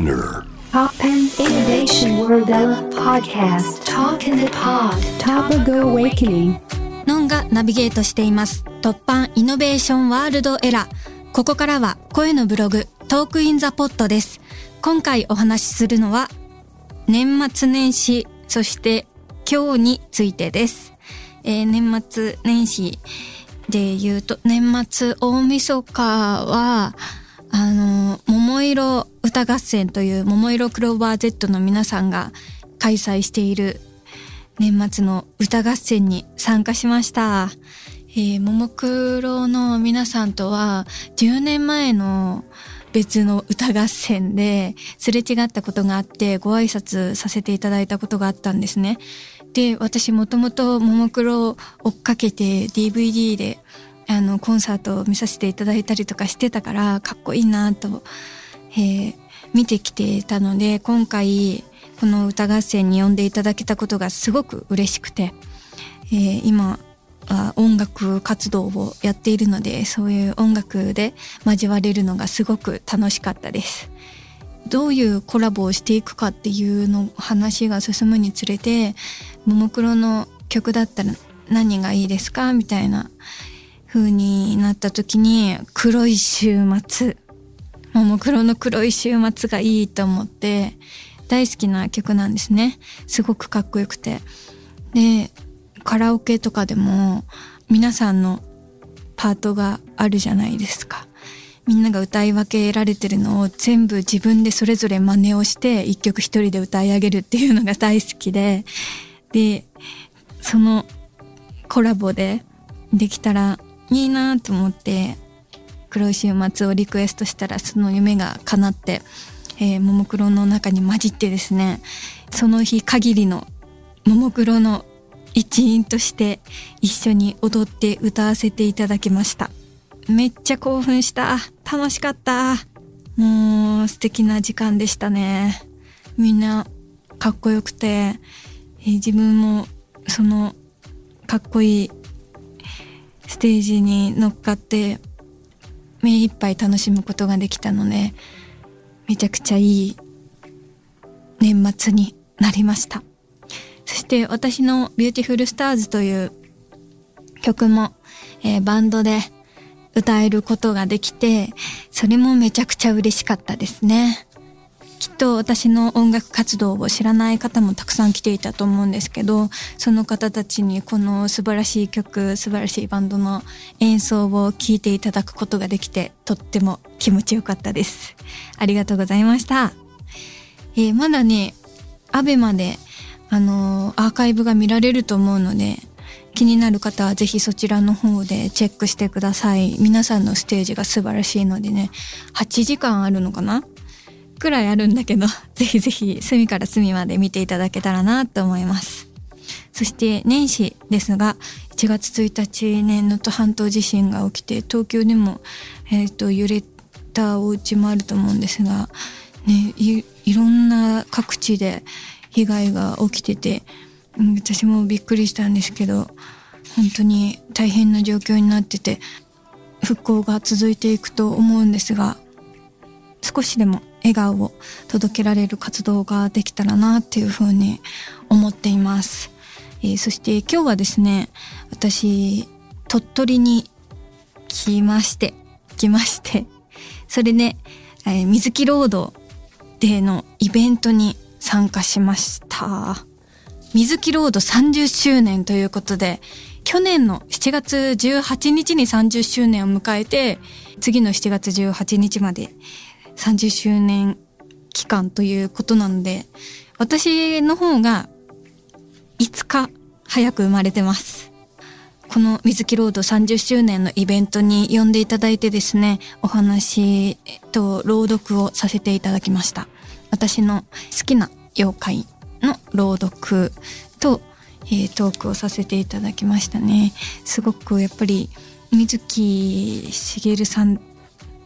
Spinner Poppen Innovation World Podcast Talk in the Pod Topical Awakening ノンがナビゲートしています。突版イノベーションワールドエラー。ここからは声のブログ、トークインザポットです。今回お話しするのは、年末年始、そして今日についてです。えー年末年始で言うと、年末大晦日は、あの、桃色歌合戦という桃色クローバー Z の皆さんが開催している年末の歌合戦に参加しました。えー、ももクロの皆さんとは10年前の別の歌合戦ですれ違ったことがあってご挨拶させていただいたことがあったんですね。で、私もともとももクロを追っかけて DVD であのコンサートを見させていただいたりとかしてたからかっこいいなと、えー見てきてたので今回この歌合戦に呼んでいただけたことがすごく嬉しくて、えー今は音楽活動をやっているのでそういう音楽で交われるのがすごく楽しかったです。どういうコラボをしていくかっていうの話が進むにつれてももクロの曲だったら何がいいですか？みたいな風になった時に黒い週末。ももクロの黒い週末がいいと思って大好きな曲なんですね。すごくかっこよくて。でカラオケとかでも皆さんのパートがあるじゃないですか。みんなが歌い分けられてるのを全部自分でそれぞれ真似をして一曲一人で歌い上げるっていうのが大好きで。でそのコラボでできたらいいなと思って黒い週末をリクエストしたらその夢が叶って、えー、ももクロの中に混じってですねその日限りのももクロの一員として一緒に踊って歌わせていただきました。めっちゃ興奮した。楽しかった。もう素敵な時間でしたね。みんなかっこよくて、えー自分もそのかっこいいステージに乗っかって目いっぱい楽しむことができたのでめちゃくちゃいい年末になりました。そして私の「Beautiful Stars という曲も、えーバンドで歌えることができてそれもめちゃくちゃ嬉しかったですね。と私の音楽活動を知らない方もたくさん来ていたと思うんですけどその方たちにこの素晴らしい曲素晴らしいバンドの演奏を聴いていただくことができてとっても気持ちよかったです。ありがとうございました、えーまだねアベマであのーアーカイブが見られると思うので気になる方はぜひそちらの方でチェックしてください。皆さんのステージが素晴らしいのでね8時間あるのかな？くらいあるんだけど、ぜひぜひ隅から隅まで見ていただけたらなと思います。そして年始ですが、1月1日ね、能登半島地震が起きて、東京でも、えっ、と、揺れたお家もあると思うんですが、ね、いいろんな各地で被害が起きてて、私もびっくりしたんですけど、本当に大変な状況になってて、復興が続いていくと思うんですが、少しでも笑顔を届けられる活動ができたらなっていうふうに思っています。えーそして今日はですね、私、鳥取に来まして、来まして、それで、えー水木ロードでのイベントに参加しました。水木ロード30周年ということで、去年の7月18日に30周年を迎えて、次の7月18日まで30周年期間ということなので、私の方が5日早く生まれてます。この水木ロード30周年のイベントに呼んでいただいてですね、お話と朗読をさせていただきました。私の好きな妖怪の朗読と、えートークをさせていただきましたね。すごくやっぱり水木しげるさん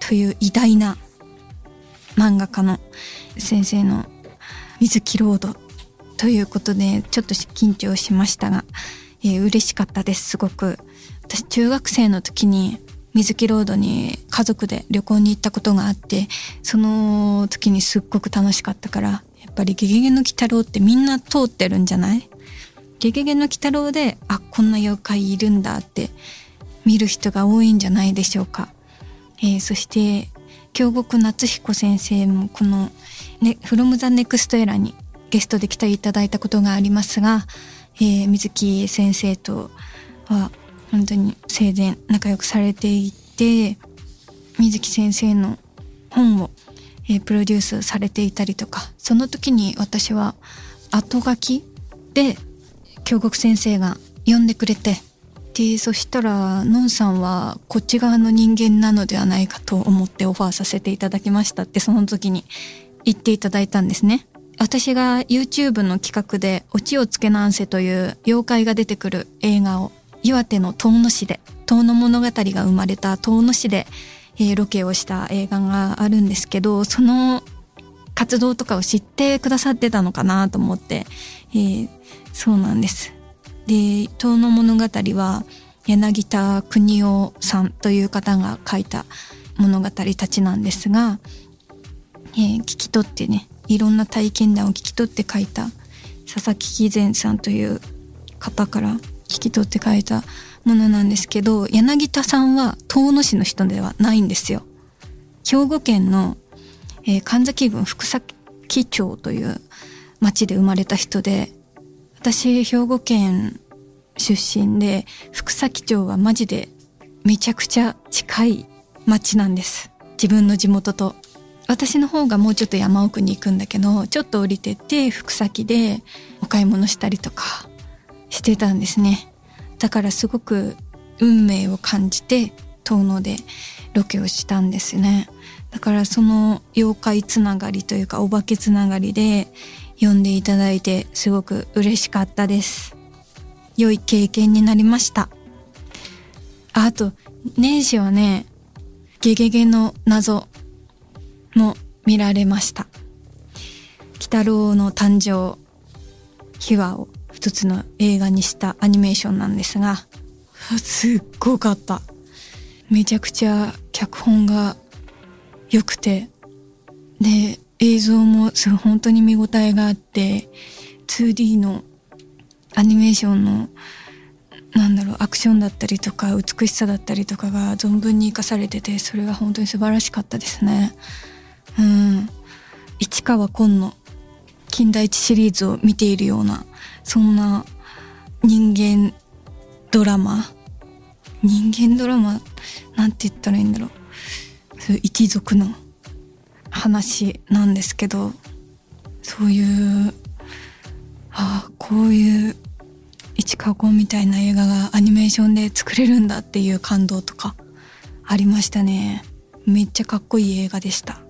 という偉大な漫画家の先生の水木ロードということでちょっと緊張しましたが、えー嬉しかったです。すごく。私中学生の時に水木ロードに家族で旅行に行ったことがあってその時にすっごく楽しかったからやっぱり「ゲゲゲの鬼太郎」ってみんな通ってるんじゃない？ゲゲゲの鬼太郎であこんな妖怪いるんだって見る人が多いんじゃないでしょうか、えー、そして京極夏彦先生もこの、ね「from the next era」にゲストで来ていただいたことがありますが、えー、水木先生とは本当に生前仲良くされていて水木先生の本を、えー、プロデュースされていたりとかその時に私は後書きで京極先生が読んでくれてでそしたらのんさんはこっち側の人間なのではないかと思ってオファーさせていただきましたってその時に言っていただいたんですね。私が YouTube の企画で「オチをつけなんせ」という妖怪が出てくる映画を岩手の遠野市で遠野物語が生まれた遠野市で、えー、ロケをした映画があるんですけどその活動とかを知ってくださってたのかなと思って、えー、そうなんです。で「遠野物語」は柳田邦夫さんという方が書いた物語たちなんですが、えー、聞き取ってねいろんな体験談を聞き取って書いた佐々木喜善さんという方から聞き取って書いたものなんですけど柳田さんは遠野市の人ではないんですよ。兵庫県の、えー、神崎郡福崎町という町で生まれた人で私兵庫県出身で福崎町はマジでめちゃくちゃ近い町なんです。自分の地元と。私の方がもうちょっと山奥に行くんだけどちょっと降りてって福崎でお買い物したりとかしてたんですね。だからすごく運命を感じて遠野でロケをしたんですね。だからその妖怪つながりというかお化けつながりで読んでいただいてすごく嬉しかったです。良い経験になりました。あと年始はねゲゲゲの謎も見られました。鬼太郎の誕生秘話を一つの映画にしたアニメーションなんですがすっごかった。めちゃくちゃ脚本が良くてで映像もすごい本当に見応えがあって 2D のアニメーションのなんだろうアクションだったりとか美しさだったりとかが存分に生かされててそれが本当に素晴らしかったですね。うん。市川紺の金田一シリーズを見ているようなそんな人間ドラマ。人間ドラマ？なんて言ったらいいんだろう。そう一族の話なんですけどそういうああこういう市川紺みたいな映画がアニメーションで作れるんだっていう感動とかありましたねめっちゃかっこいい映画でした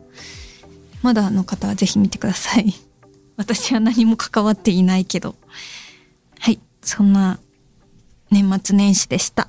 まだの方はぜひ見てください。私は何も関わっていないけど。はい、そんな年末年始でした。